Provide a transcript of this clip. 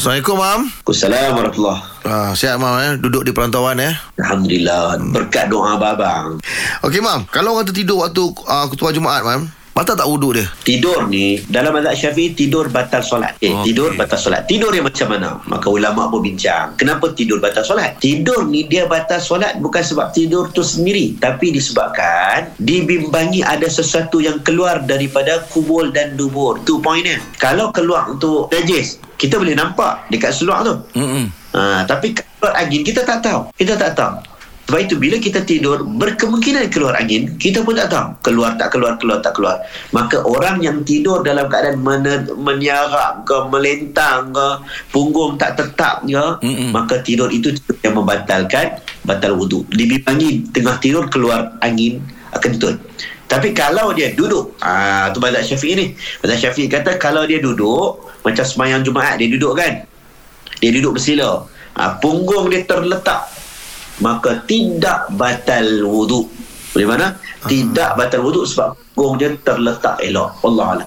Assalamualaikum, Mam. Assalamualaikum warahmatullahi Ah, sihat, Mam, eh? Duduk di perantauan, eh? Alhamdulillah Berkat doa abang Okey, Mam. Kalau orang tertidur waktu uh, ketua Jumaat, Mam, batal tak wuduk dia? Tidur ni Dalam mazhab syafi'i Tidur batal solat Eh Okey. tidur batal solat Tidur yang macam mana Maka ulama' berbincang Kenapa tidur batal solat Tidur ni dia batal solat Bukan sebab tidur tu sendiri Tapi disebabkan Dibimbangi ada sesuatu yang keluar Daripada kubul dan dubur Tu poinnya Kalau keluar untuk najis Kita boleh nampak Dekat seluar tu Mm-mm. Ha, tapi keluar angin kita tak tahu. Kita tak tahu. Sebab itu bila kita tidur berkemungkinan keluar angin, kita pun tak tahu. Keluar tak keluar, keluar tak keluar. Maka orang yang tidur dalam keadaan men- menyarap ke, melentang ke, punggung tak tetap ke, Mm-mm. maka tidur itu yang membatalkan batal wuduk. Dibimbangi tengah tidur keluar angin akan tutup. Tapi kalau dia duduk, ah tu mazhab Syafi'i ni. Mazhab Syafi'i kata kalau dia duduk macam semayang Jumaat dia duduk kan. Dia duduk bersila. Ha, punggung dia terletak. Maka tidak batal wuduk. Boleh mana? Tidak batal wuduk sebab dia terletak elok. Allah Allah.